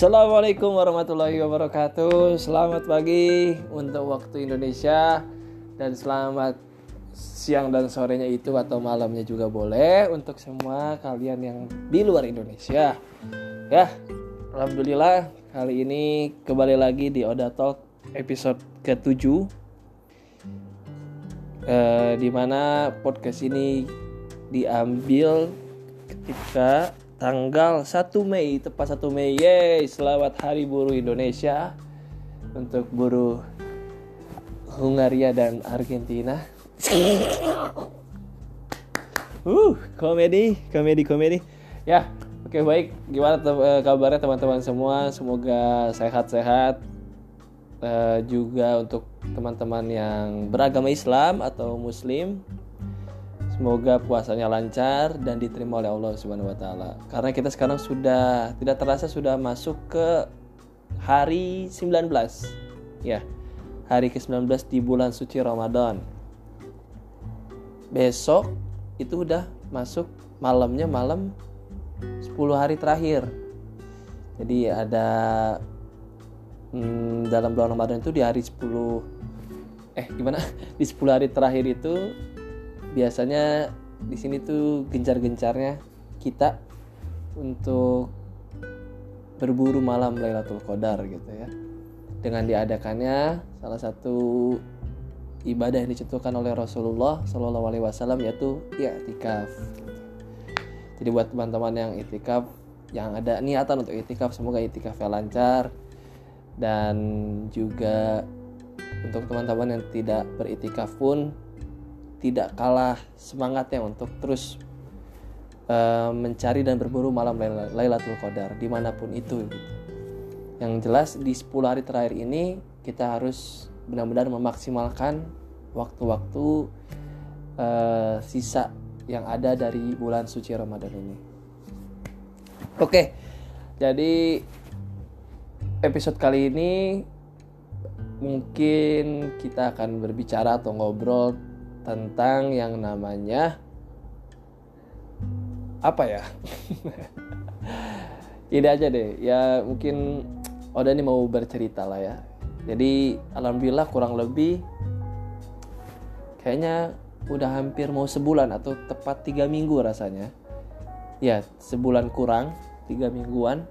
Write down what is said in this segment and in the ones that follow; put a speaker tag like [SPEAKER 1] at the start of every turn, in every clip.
[SPEAKER 1] Assalamualaikum warahmatullahi wabarakatuh. Selamat pagi untuk waktu Indonesia dan selamat siang dan sorenya itu atau malamnya juga boleh untuk semua kalian yang di luar Indonesia. Ya, alhamdulillah kali ini kembali lagi di Oda Talk episode ke-7 eh, di mana podcast ini diambil ketika tanggal 1 Mei tepat 1 Mei. Yeay selamat hari buruh Indonesia untuk buruh Hungaria dan Argentina. Uh komedi komedi komedi. Ya oke baik. Gimana te- eh, kabarnya teman-teman semua? Semoga sehat-sehat. Eh, juga untuk teman-teman yang beragama Islam atau Muslim Semoga puasanya lancar dan diterima oleh Allah Subhanahu wa taala. Karena kita sekarang sudah tidak terasa sudah masuk ke hari 19. Ya. Hari ke-19 di bulan suci Ramadan. Besok itu udah masuk malamnya malam 10 hari terakhir. Jadi ada hmm, dalam bulan Ramadan itu di hari 10 eh gimana? Di 10 hari terakhir itu biasanya di sini tuh gencar-gencarnya kita untuk berburu malam Lailatul Qadar gitu ya. Dengan diadakannya salah satu ibadah yang dicontohkan oleh Rasulullah Shallallahu Alaihi Wasallam yaitu i'tikaf. Jadi buat teman-teman yang itikaf yang ada niatan untuk itikaf semoga itikafnya lancar dan juga untuk teman-teman yang tidak beritikaf pun tidak kalah semangatnya untuk terus uh, mencari dan berburu malam Lail- Lailatul Qadar di mana pun itu gitu. Yang jelas di 10 hari terakhir ini kita harus benar-benar memaksimalkan waktu-waktu uh, sisa yang ada dari bulan suci Ramadan ini. Oke, jadi episode kali ini mungkin kita akan berbicara atau ngobrol tentang yang namanya apa ya? Ini aja deh, ya mungkin Oda ini mau bercerita lah ya. Jadi alhamdulillah kurang lebih kayaknya udah hampir mau sebulan atau tepat tiga minggu rasanya. Ya sebulan kurang tiga mingguan.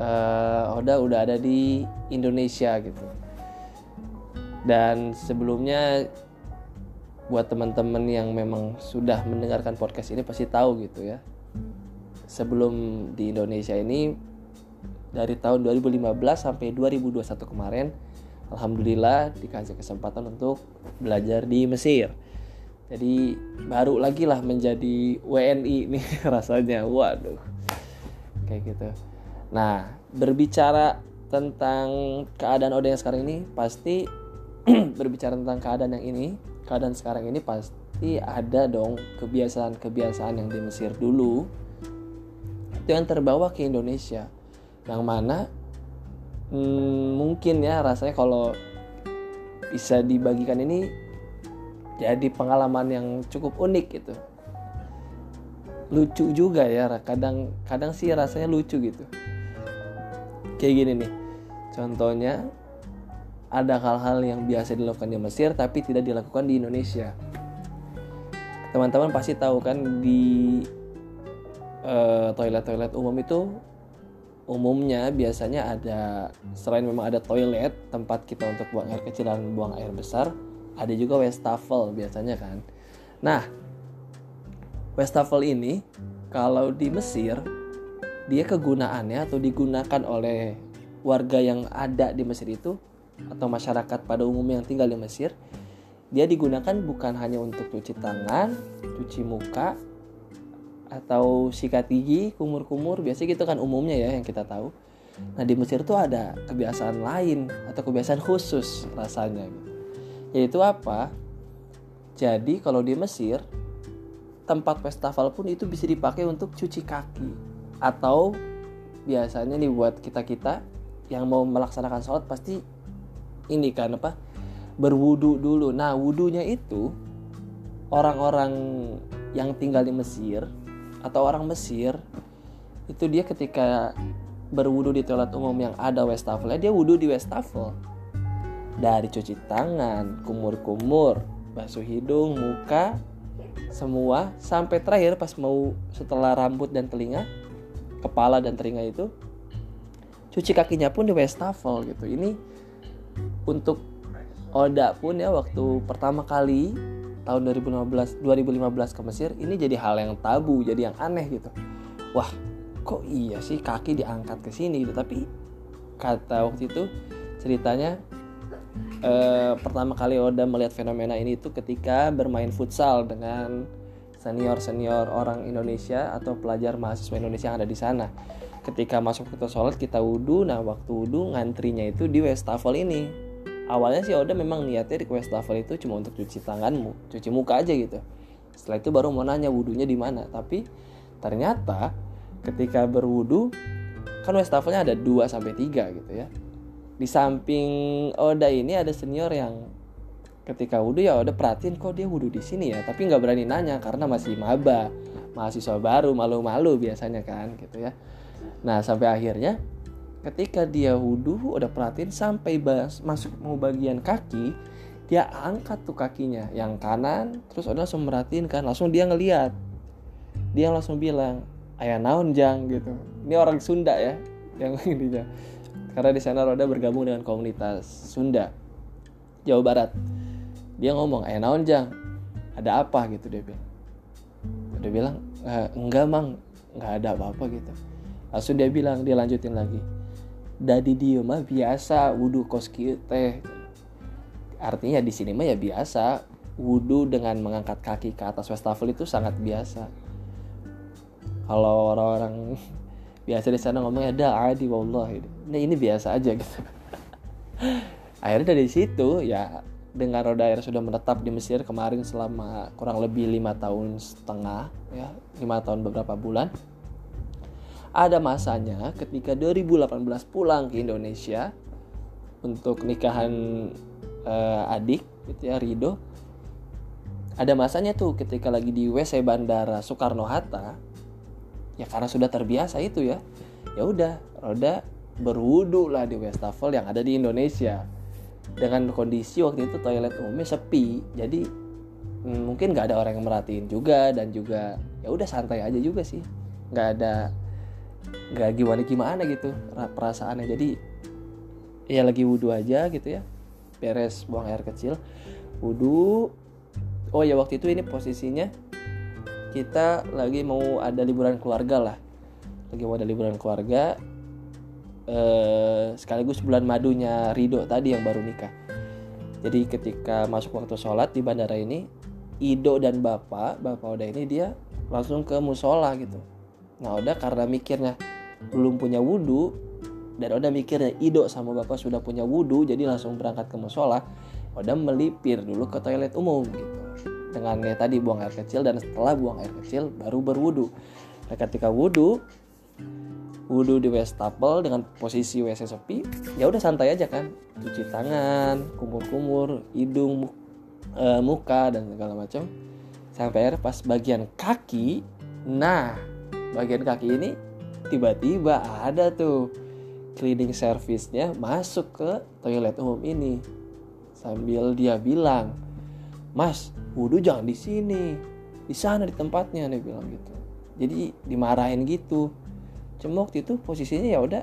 [SPEAKER 1] Uh, Oda udah ada di Indonesia gitu. Dan sebelumnya buat teman-teman yang memang sudah mendengarkan podcast ini pasti tahu gitu ya. Sebelum di Indonesia ini dari tahun 2015 sampai 2021 kemarin alhamdulillah dikasih kesempatan untuk belajar di Mesir. Jadi baru lagi lah menjadi WNI nih rasanya. Waduh. Kayak gitu. Nah, berbicara tentang keadaan Oda yang sekarang ini pasti berbicara tentang keadaan yang ini keadaan sekarang ini pasti ada dong kebiasaan-kebiasaan yang di Mesir dulu. Itu yang terbawa ke Indonesia. Yang mana hmm, mungkin ya rasanya kalau bisa dibagikan ini jadi pengalaman yang cukup unik gitu. Lucu juga ya kadang kadang sih rasanya lucu gitu. Kayak gini nih contohnya ada hal-hal yang biasa dilakukan di Mesir tapi tidak dilakukan di Indonesia. Teman-teman pasti tahu kan di toilet-toilet uh, umum itu umumnya biasanya ada selain memang ada toilet tempat kita untuk buang air kecil dan buang air besar, ada juga wastafel biasanya kan. Nah, wastafel ini kalau di Mesir dia kegunaannya atau digunakan oleh warga yang ada di Mesir itu atau masyarakat pada umumnya yang tinggal di Mesir dia digunakan bukan hanya untuk cuci tangan, cuci muka atau sikat gigi, kumur-kumur, biasanya gitu kan umumnya ya yang kita tahu. Nah di Mesir tuh ada kebiasaan lain atau kebiasaan khusus rasanya. Gitu. Yaitu apa? Jadi kalau di Mesir tempat wastafel pun itu bisa dipakai untuk cuci kaki atau biasanya nih buat kita kita yang mau melaksanakan sholat pasti ini kan apa berwudu dulu. Nah wudunya itu orang-orang yang tinggal di Mesir atau orang Mesir itu dia ketika berwudu di toilet umum yang ada wastafelnya dia wudu di wastafel dari cuci tangan kumur-kumur basuh hidung muka semua sampai terakhir pas mau setelah rambut dan telinga kepala dan telinga itu cuci kakinya pun di wastafel gitu ini untuk Oda pun ya waktu pertama kali tahun 2015 2015 ke Mesir ini jadi hal yang tabu jadi yang aneh gitu. Wah kok iya sih kaki diangkat ke sini gitu? Tapi kata waktu itu ceritanya eh, pertama kali Oda melihat fenomena ini itu ketika bermain futsal dengan senior senior orang Indonesia atau pelajar mahasiswa Indonesia yang ada di sana ketika masuk ke sholat kita wudhu nah waktu wudhu ngantrinya itu di wastafel ini. Awalnya sih Oda memang niatnya di wastafel itu cuma untuk cuci tanganmu cuci muka aja gitu. Setelah itu baru mau nanya wudhunya di mana. Tapi ternyata ketika berwudhu kan wastafelnya ada 2 sampai 3 gitu ya. Di samping Oda ini ada senior yang ketika wudhu ya Oda perhatiin kok dia wudhu di sini ya. Tapi nggak berani nanya karena masih maba mahasiswa baru malu-malu biasanya kan gitu ya nah sampai akhirnya ketika dia wudhu udah perhatiin sampai bas, masuk mau bagian kaki dia angkat tuh kakinya yang kanan terus udah langsung merhatiin kan langsung dia ngeliat. Dia langsung bilang ayah naon jang? gitu. Ini orang Sunda ya yang ininya karena di sana Roda bergabung dengan komunitas Sunda Jawa Barat. Dia ngomong ayah naon jang? Ada apa? gitu dia bilang. Dia bilang e, enggak mang. Nggak ada apa-apa gitu langsung dia bilang dia lanjutin lagi. Dadi dia mah biasa wudhu kos teh. Artinya di sini mah ya biasa. Wudhu dengan mengangkat kaki ke atas wastafel itu sangat biasa. Kalau orang-orang biasa di sana ngomongnya ada adi wallah nah ini biasa aja gitu. Akhirnya dari situ ya dengan roda air sudah menetap di Mesir kemarin selama kurang lebih lima tahun setengah ya lima tahun beberapa bulan ada masanya ketika 2018 pulang ke Indonesia untuk nikahan uh, adik gitu ya Rido ada masanya tuh ketika lagi di WC bandara Soekarno Hatta ya karena sudah terbiasa itu ya ya udah roda berwudu lah di wastafel yang ada di Indonesia. Dengan kondisi waktu itu toilet umumnya sepi jadi hmm, mungkin nggak ada orang yang merhatiin juga dan juga ya udah santai aja juga sih. Nggak ada nggak gimana gimana gitu perasaannya. Jadi ya lagi wudhu aja gitu ya. Beres buang air kecil. Wudhu oh ya waktu itu ini posisinya kita lagi mau ada liburan keluarga lah. Lagi mau ada liburan keluarga eh, sekaligus bulan madunya Rido tadi yang baru nikah. Jadi ketika masuk waktu sholat di bandara ini Ido dan bapak bapak udah ini dia langsung ke musola gitu Nah Oda karena mikirnya belum punya wudhu dan Oda mikirnya Ido sama bapak sudah punya wudhu jadi langsung berangkat ke musola Oda melipir dulu ke toilet umum gitu. Dengan ya tadi buang air kecil dan setelah buang air kecil baru berwudhu nah ketika wudhu wudhu di wastafel dengan posisi WC sepi ya udah santai aja kan. Cuci tangan kumur-kumur hidung e, muka dan segala macam. Sampai pas bagian kaki nah bagian kaki ini tiba-tiba ada tuh cleaning service-nya masuk ke toilet umum ini. Sambil dia bilang mas wudhu jangan di sini. Di sana di tempatnya dia bilang gitu. Jadi dimarahin gitu. Cuma waktu itu posisinya ya udah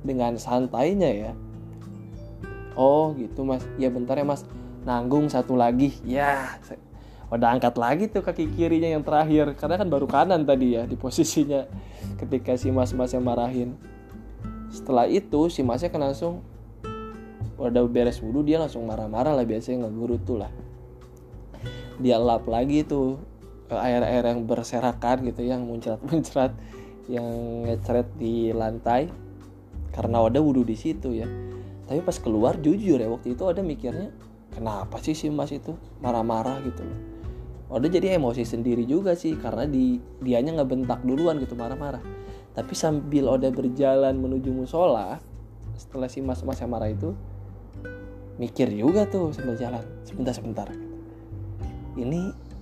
[SPEAKER 1] dengan santainya ya. Oh gitu mas. Ya bentar ya mas. Nanggung satu lagi. Ya udah angkat lagi tuh kaki kirinya yang terakhir. Karena kan baru kanan tadi ya di posisinya. Ketika si mas masnya marahin. Setelah itu si masnya kan langsung udah beres wudhu dia langsung marah-marah lah. Biasanya ngeguru tuh lah. Dia lap lagi tuh air-air yang berserakan gitu yang muncrat-muncrat yang ngecret di lantai. Karena ada wudhu di situ ya. Tapi pas keluar jujur ya waktu itu ada mikirnya kenapa sih si mas itu marah-marah gitu loh Oda jadi emosi sendiri juga sih karena di dianya nggak bentak duluan gitu marah-marah. Tapi sambil Oda berjalan menuju musola, setelah si mas-mas yang marah itu mikir juga tuh sambil jalan sebentar-sebentar. Ini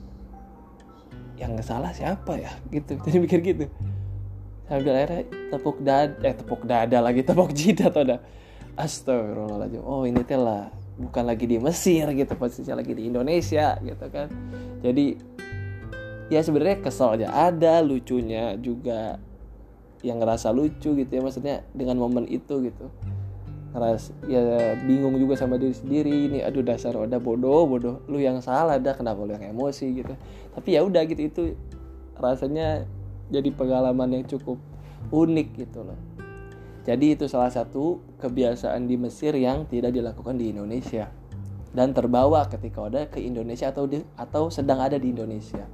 [SPEAKER 1] yang salah siapa ya gitu jadi mikir gitu sambil akhirnya tepuk dada eh tepuk dada lagi tepuk jidat udah astagfirullahaladzim oh ini teh lah bukan lagi di Mesir gitu posisinya lagi di Indonesia gitu kan. Jadi ya sebenarnya keselnya ada lucunya juga yang ngerasa lucu gitu ya maksudnya dengan momen itu gitu. Ngeras ya bingung juga sama diri sendiri ini aduh dasar udah bodoh bodoh. Lu yang salah dah kenapa lu yang emosi? gitu. Tapi ya udah gitu itu rasanya jadi pengalaman yang cukup unik gitu loh jadi itu salah satu kebiasaan di Mesir yang tidak dilakukan di Indonesia dan terbawa ketika udah ke Indonesia atau di, atau sedang ada di Indonesia.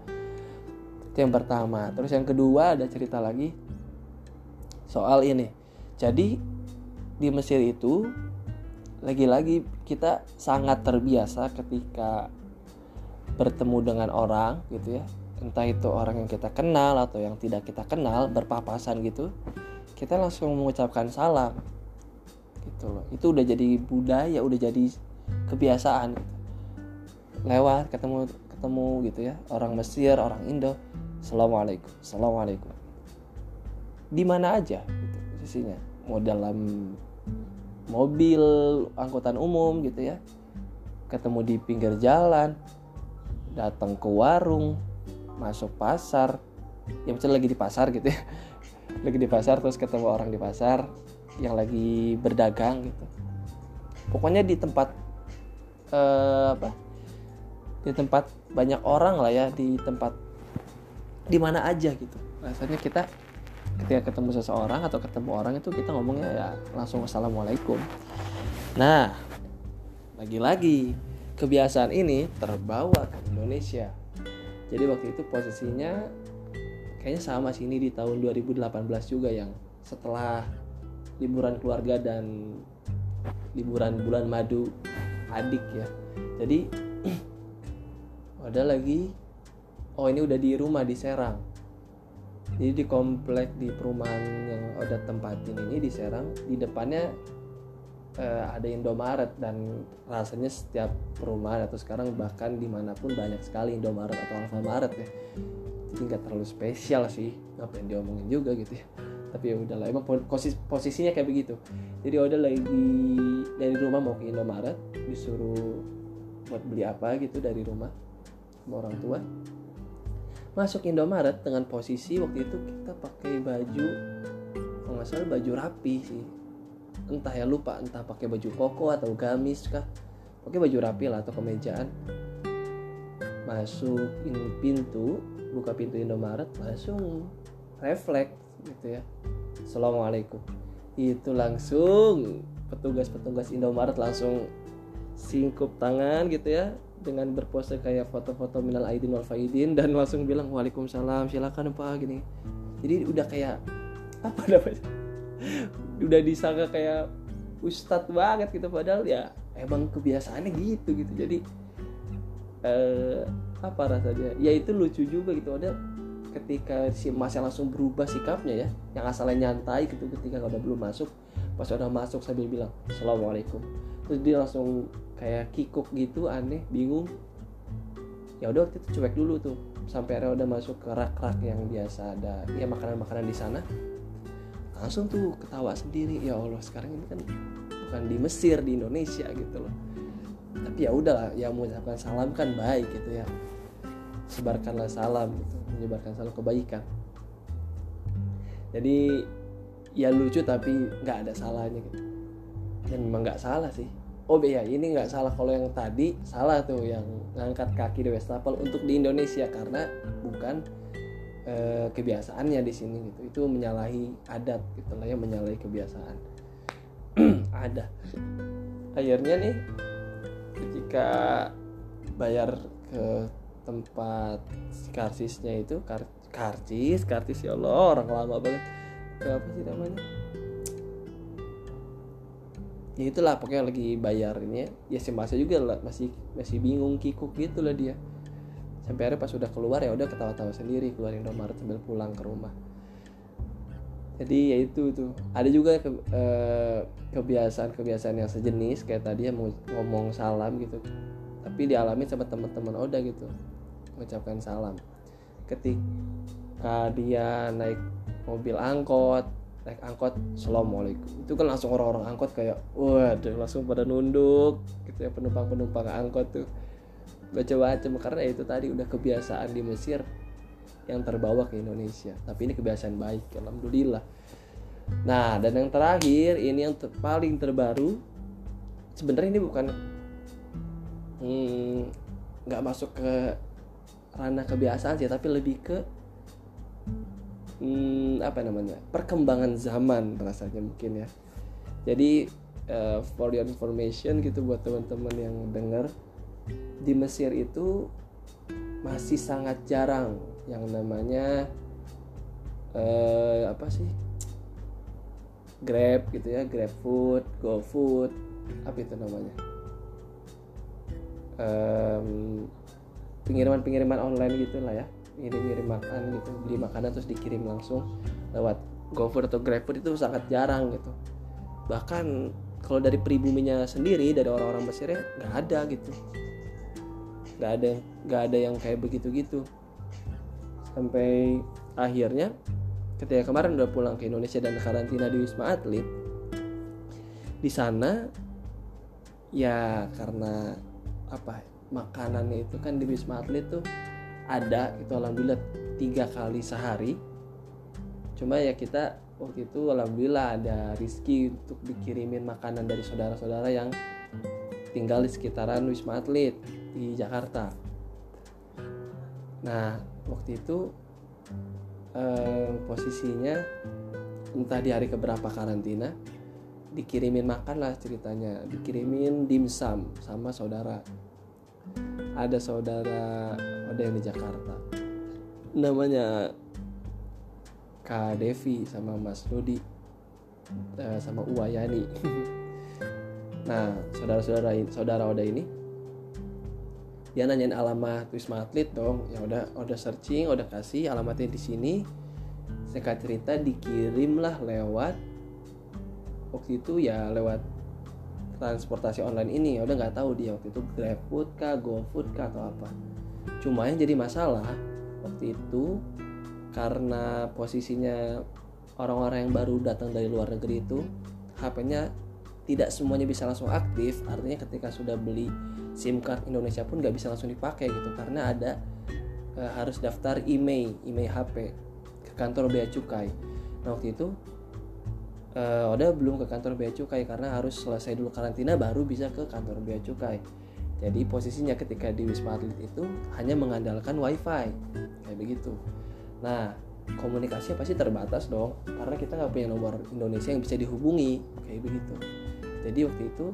[SPEAKER 1] Itu yang pertama. Terus yang kedua ada cerita lagi soal ini. Jadi di Mesir itu lagi-lagi kita sangat terbiasa ketika bertemu dengan orang gitu ya entah itu orang yang kita kenal atau yang tidak kita kenal berpapasan gitu kita langsung mengucapkan salam. Gitu loh. Itu udah jadi budaya udah jadi kebiasaan. Lewat ketemu ketemu gitu ya. Orang Mesir orang Indo. Assalamualaikum assalamualaikum. Di mana aja gitu posisinya. Mau dalam mobil angkutan umum gitu ya. Ketemu di pinggir jalan datang ke warung masuk pasar. Ya misalnya lagi di pasar gitu ya lagi di pasar terus ketemu orang di pasar yang lagi berdagang gitu. Pokoknya di tempat eh, apa? Di tempat banyak orang lah ya di tempat di mana aja gitu. Rasanya kita ketika ketemu seseorang atau ketemu orang itu kita ngomongnya ya langsung assalamualaikum nah lagi-lagi kebiasaan ini terbawa ke Indonesia. Jadi waktu itu posisinya kayaknya sama sih ini di tahun 2018 juga yang setelah liburan keluarga dan liburan bulan madu adik ya. Jadi ada lagi oh ini udah di rumah di Serang. Jadi di komplek di perumahan yang ada tempatin ini di Serang. Di depannya eh, ada Indomaret dan rasanya setiap perumahan atau sekarang bahkan di mana pun banyak sekali Indomaret atau Alfamaret ya nggak terlalu spesial sih ngapain diomongin juga gitu ya. Tapi ya udahlah emang posis posisinya kayak begitu. Jadi udah lagi dari rumah mau ke Indomaret disuruh buat beli apa gitu dari rumah sama orang tua. Masuk Indomaret dengan posisi waktu itu kita pakai baju kalau nggak salah baju rapi sih. Entah ya lupa entah pakai baju koko atau gamis kah. Pakai baju rapi lah atau kemejaan. Masukin pintu buka pintu Indomaret langsung refleks gitu ya. Assalamualaikum. Itu langsung petugas-petugas Indomaret langsung singkup tangan gitu ya dengan berpose kayak foto-foto minal aidin wal faidin dan langsung bilang waalaikumsalam silakan pak gini. Jadi udah kayak apa namanya udah disangka kayak ustadz banget gitu. Padahal ya emang kebiasaannya gitu gitu. Jadi eh, apa rasanya? Ya itu lucu juga gitu. Ada ketika si mas yang langsung berubah sikapnya ya yang asalnya nyantai gitu ketika udah belum masuk pas udah masuk sambil bilang assalamualaikum. Terus dia langsung kayak kikuk gitu aneh bingung. Ya udah waktu itu cuek dulu tuh. Sampai akhirnya udah masuk ke rak-rak yang biasa ada ya makanan-makanan di sana. Langsung tuh ketawa sendiri. Ya Allah sekarang ini kan bukan di Mesir di Indonesia gitu loh tapi ya udahlah yang mengucapkan salam kan baik gitu ya. Sebarkanlah salam gitu menyebarkan salam kebaikan. Jadi ya lucu tapi nggak ada salahnya gitu. Dan memang nggak salah sih. Oh iya ini nggak salah kalau yang tadi salah tuh yang ngangkat kaki di wastafel untuk di Indonesia karena bukan e, kebiasaannya di sini gitu. Itu menyalahi adat gitu lah ya menyalahi kebiasaan. Ada akhirnya nih ketika bayar ke tempat karsisnya itu kar karcis karcis ya Allah orang lama banget. Ke apa sih namanya? Ya itulah pokoknya lagi bayar ini ya, ya si masa juga lah masih masih bingung kikuk gitu lah dia. Sampai akhirnya pas udah keluar ya udah ketawa-tawa sendiri keluarin Indomaret sambil pulang ke rumah jadi ya itu tuh. Ada juga ke, eh, kebiasaan-kebiasaan yang sejenis kayak tadi ya mau ngomong salam gitu. Tapi dialami sama teman-teman Oda gitu mengucapkan salam. Ketika dia naik mobil angkot naik angkot assalamualaikum. Itu kan langsung orang-orang angkot kayak waduh langsung pada nunduk gitu ya penumpang penumpang angkot tuh. Baca-baca karena itu tadi udah kebiasaan di Mesir yang terbawa ke Indonesia. Tapi ini kebiasaan baik alhamdulillah. Nah dan yang terakhir ini yang ter paling terbaru sebenarnya ini bukan hmm, nggak hmm, masuk ke ranah kebiasaan sih tapi lebih ke hmm, apa namanya perkembangan zaman rasanya mungkin ya. Jadi uh, for your information gitu buat teman-teman yang dengar di Mesir itu masih sangat jarang yang namanya uh, apa sih? Grab gitu ya Grab Food, GoFood apa itu namanya? Um, pengiriman-pengiriman online gitu lah ya. Ngirim-ngirim makan gitu beli makanan terus dikirim langsung lewat GoFood atau GrabFood itu sangat jarang gitu. Bahkan kalau dari pribuminya sendiri dari orang-orang Mesir ya nggak ada gitu. Nggak ada nggak ada yang kayak begitu gitu sampai akhirnya ketika kemarin udah pulang ke Indonesia dan karantina di Wisma Atlet di sana ya karena apa makanannya itu kan di Wisma Atlet tuh ada itu alhamdulillah tiga kali sehari. Cuma ya kita waktu itu alhamdulillah ada rizki untuk dikirimin makanan dari saudara-saudara yang tinggal di sekitaran Wisma Atlet di Jakarta. Nah waktu itu eh, posisinya entah di hari keberapa karantina dikirimin makan lah ceritanya. Dikirimin dimsum sama saudara. Ada saudara ada yang di Jakarta. Namanya Kak Devi sama Mas Rudi uh, sama Uwayani. Nah saudara-saudara saudara Oda ini dia nanyain alamat Wisma Atlet dong. Ya udah udah searching udah kasih alamatnya di sini. Saya cerita dikirimlah lewat waktu itu ya lewat transportasi online ini. Ya udah nggak tahu dia waktu itu GrabFood kah, GoFood kah atau apa. Cuma yang jadi masalah waktu itu karena posisinya orang-orang yang baru datang dari luar negeri itu HP-nya tidak semuanya bisa langsung aktif artinya ketika sudah beli SIM card Indonesia pun nggak bisa langsung dipakai gitu karena ada e, harus daftar email email HP ke kantor bea cukai. Nah waktu itu uh, Oda belum ke kantor bea cukai karena harus selesai dulu karantina baru bisa ke kantor bea cukai. Jadi posisinya ketika di Wisma Atlet itu hanya mengandalkan wifi kayak begitu. Nah komunikasinya pasti terbatas dong karena kita nggak punya nomor Indonesia yang bisa dihubungi kayak begitu jadi waktu itu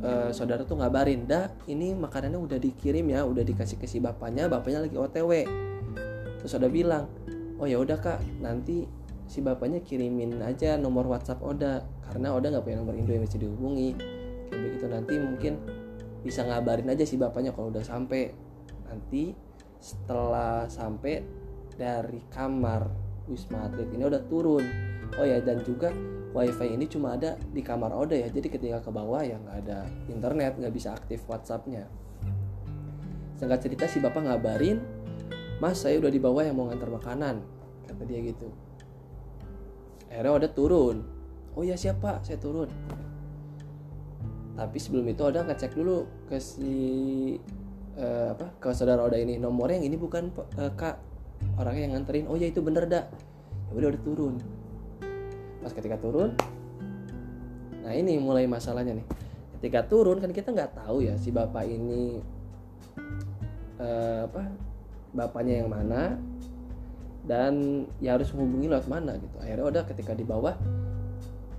[SPEAKER 1] uh, saudara tuh ngabarin dah ini makanannya udah dikirim ya udah dikasih ke si bapaknya bapaknya lagi OTW terus ada bilang oh ya udah kak nanti si bapaknya kirimin aja nomor WhatsApp Oda karena Oda nggak punya nomor Indo yang bisa dihubungi. Kayak begitu nanti mungkin bisa ngabarin aja si bapaknya kalau udah sampai nanti setelah sampai dari kamar Wisma Atlet ini udah turun. Oh ya dan juga wifi ini cuma ada di kamar Oda ya. Jadi ketika ke bawah ya nggak ada internet nggak bisa aktif WhatsAppnya. Singkat cerita si bapak ngabarin mas saya udah di bawah yang mau ngantar makanan kata dia gitu. Akhirnya Oda turun. Oh ya siapa saya turun. Tapi sebelum itu Oda ngecek dulu ke si uh, apa ke saudara Oda ini. Nomornya yang ini bukan uh, kak. Orangnya yang nganterin. Oh ya itu bener dak. Ya udah udah turun pas ketika turun nah ini mulai masalahnya nih. Ketika turun kan kita nggak tahu ya si bapak ini uh, apa bapaknya yang mana dan ya harus menghubungi lewat mana gitu. Akhirnya udah ketika di bawah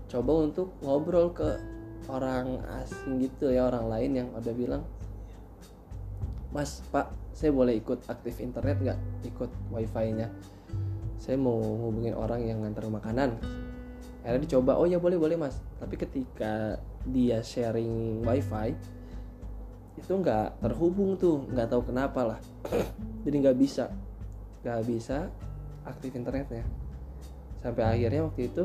[SPEAKER 1] coba untuk ngobrol ke orang asing gitu ya orang lain yang udah bilang mas pak saya boleh ikut aktif internet nggak? Ikut wifi nya saya mau hubungin orang yang ngantar makanan akhirnya dicoba oh ya boleh boleh mas. Tapi ketika dia sharing wifi itu nggak terhubung tuh nggak tahu kenapa lah. Jadi nggak bisa nggak bisa aktif internetnya. Sampai akhirnya waktu itu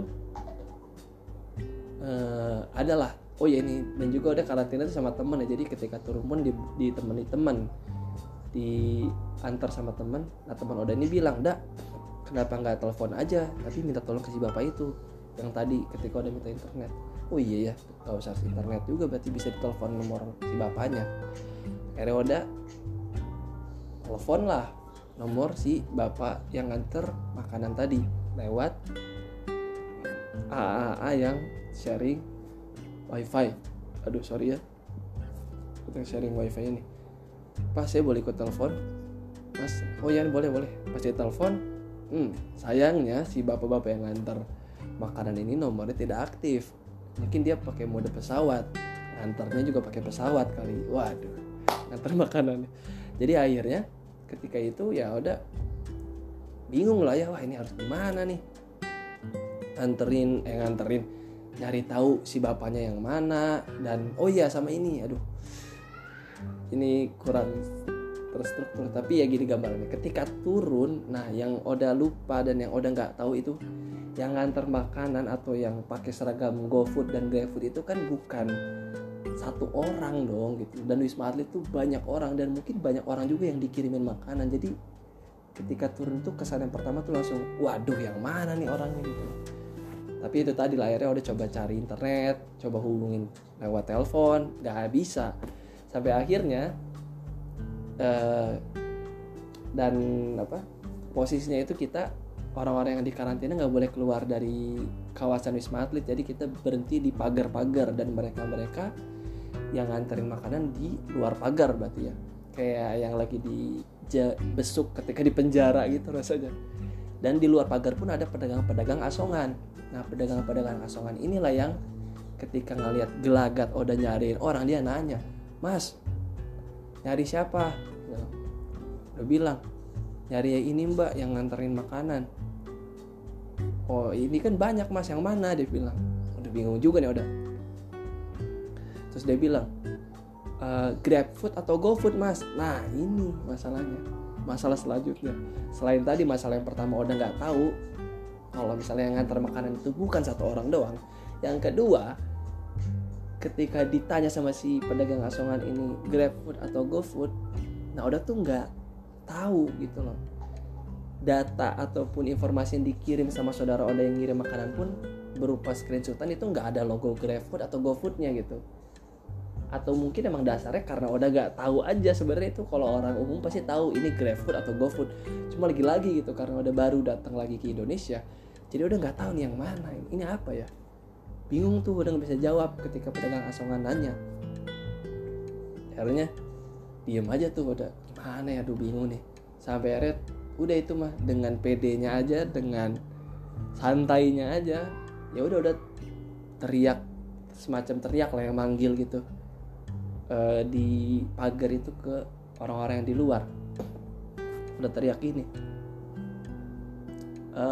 [SPEAKER 1] uh, adalah oh ya ini dan juga udah karantina itu sama teman ya. Jadi ketika turun pun di, ditemani teman diantar sama teman nah teman udah ini bilang dak kenapa nggak telepon aja? Tapi minta tolong ke si bapak itu yang tadi ketika udah minta internet. Oh iya ya nggak usah internet juga berarti bisa ditelepon nomor si bapaknya. Akhirnya udah telepon lah nomor si bapak yang nganter makanan tadi. Lewat AAA yang sharing wifi. Aduh sorry ya. Kita sharing wifi ini. Pas saya boleh ikut telepon? Mas oh ya boleh boleh. Pas saya telepon hmm, sayangnya si bapak-bapak yang nganter makanan ini nomornya tidak aktif. Mungkin dia pakai mode pesawat. Ngantarnya juga pakai pesawat kali. Waduh ngantar makanan jadi akhirnya ketika itu ya udah bingung lah ya wah ini harus gimana nih? Nganterin eh nganterin nyari tahu si bapaknya yang mana dan oh iya sama ini. Aduh ini kurang terstruktur. Tapi ya gini gambarnya ketika turun nah yang Oda lupa dan yang Oda nggak tahu itu yang nganter makanan atau yang pakai seragam GoFood dan GrabFood itu kan bukan satu orang dong gitu. Dan Wisma Atlet tuh banyak orang dan mungkin banyak orang juga yang dikirimin makanan. Jadi ketika turun tuh kesan yang pertama tuh langsung waduh yang mana nih orangnya? Gitu. Tapi itu tadi lah akhirnya udah coba cari internet coba hubungin lewat telepon nggak bisa. Sampai akhirnya uh, dan apa posisinya itu kita orang-orang yang di karantina nggak boleh keluar dari kawasan wisma atlet jadi kita berhenti di pagar-pagar dan mereka-mereka yang nganterin makanan di luar pagar berarti ya. Kayak yang lagi di besuk ketika di penjara gitu rasanya. Dan di luar pagar pun ada pedagang-pedagang asongan. Nah pedagang-pedagang asongan inilah yang ketika ngelihat gelagat udah nyariin orang dia nanya mas nyari siapa? Udah bilang nyari ini mbak yang nganterin makanan oh ini kan banyak mas. Yang mana? Dia bilang. Udah bingung juga nih udah. Terus dia bilang e, grab food atau go food mas? Nah ini masalahnya. Masalah selanjutnya. Selain tadi masalah yang pertama udah nggak tahu kalau misalnya yang ngantar makanan itu bukan satu orang doang yang kedua ketika ditanya sama si pedagang asongan ini grab food atau go food? Nah udah tuh nggak tahu gitu loh data ataupun informasi yang dikirim sama saudara Oda yang ngirim makanan pun berupa screenshotan itu nggak ada logo GrabFood atau GoFoodnya gitu. Atau mungkin emang dasarnya karena Oda nggak tahu aja sebenarnya itu kalau orang umum pasti tahu ini GrabFood atau GoFood. Cuma lagi-lagi gitu karena udah baru datang lagi ke Indonesia jadi udah nggak tahu nih yang mana ini, apa ya? Bingung tuh udah nggak bisa jawab ketika pedagang asongan nanya. Akhirnya diem aja tuh udah gimana ya aduh bingung nih. Sampai akhirnya udah itu mah dengan PD-nya aja dengan santainya aja ya udah udah teriak semacam teriak lah yang manggil gitu. E, di pagar itu ke orang-orang yang di luar. Udah teriak ini. E,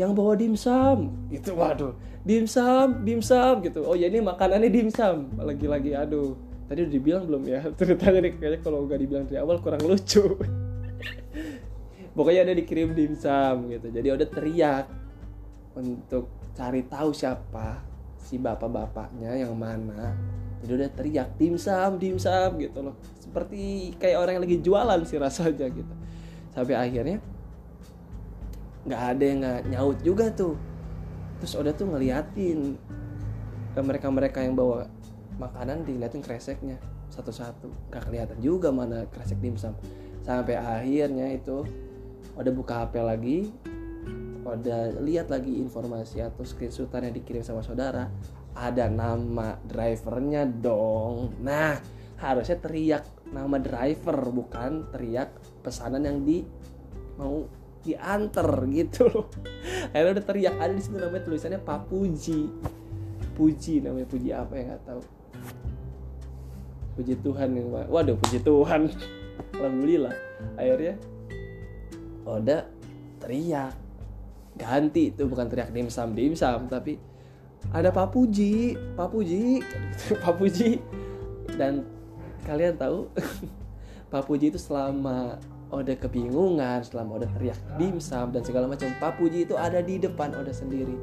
[SPEAKER 1] yang bawa dimsum gitu waduh dimsum dimsum gitu. Oh ya ini makanannya dimsum lagi-lagi aduh. Tadi udah dibilang belum ya? Ceritanya nih kayaknya kalau nggak dibilang dari awal kurang lucu pokoknya ada dikirim dimsum gitu. Jadi udah teriak untuk cari tahu siapa si bapak-bapaknya yang mana. Jadi udah teriak dimsum dimsum gitu loh. Seperti kayak orang yang lagi jualan sih rasanya gitu. Sampai akhirnya nggak ada yang nggak nyaut juga tuh. Terus udah tuh ngeliatin mereka-mereka yang bawa makanan diliatin kreseknya satu-satu. Nggak kelihatan juga mana kresek dimsum sampai akhirnya itu udah buka HP lagi udah lihat lagi informasi atau screenshotan yang dikirim sama saudara ada nama drivernya dong. Nah harusnya teriak nama driver bukan teriak pesanan yang di mau diantar gitu loh. Akhirnya udah teriak ada di situ namanya tulisannya Papuji. Puji namanya Puji apa ya nggak tahu. Puji Tuhan yang waduh Puji Tuhan. Alhamdulillah. Akhirnya Oda teriak. Ganti itu bukan teriak dimsum dimsum tapi ada Pak Puji Pak Puji Pak Puji. Dan kalian tahu Pak Puji itu selama Oda kebingungan selama Oda teriak dimsum dan segala macam Pak Puji itu ada di depan Oda sendiri.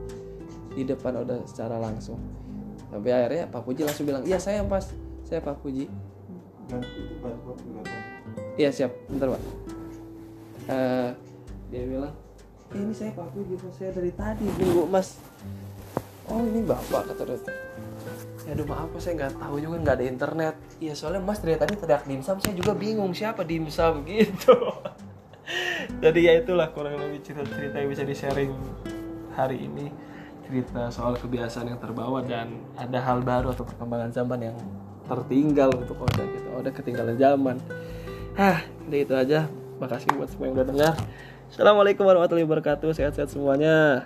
[SPEAKER 1] Di depan Oda secara langsung. Sampai akhirnya Pak Puji langsung bilang iya saya pas saya Pak Puji. Iya siap, bentar pak. Uh, dia bilang eh, ini saya paku gitu saya dari tadi nunggu mas. Oh ini bapak kata dia. Ya aduh maaf saya nggak tahu juga nggak ada internet. Iya soalnya mas dari tadi teriak dimsum saya juga bingung siapa dimsum? Gitu. Jadi ya itulah kurang lebih cerita-cerita yang bisa di sharing hari ini. Cerita soal kebiasaan yang terbawa dan ada hal baru atau perkembangan zaman yang tertinggal untuk Oda gitu Oda ketinggalan zaman. Hah, udah itu aja. Makasih buat semua yang udah dengar. Assalamualaikum warahmatullahi wabarakatuh. Sehat-sehat semuanya.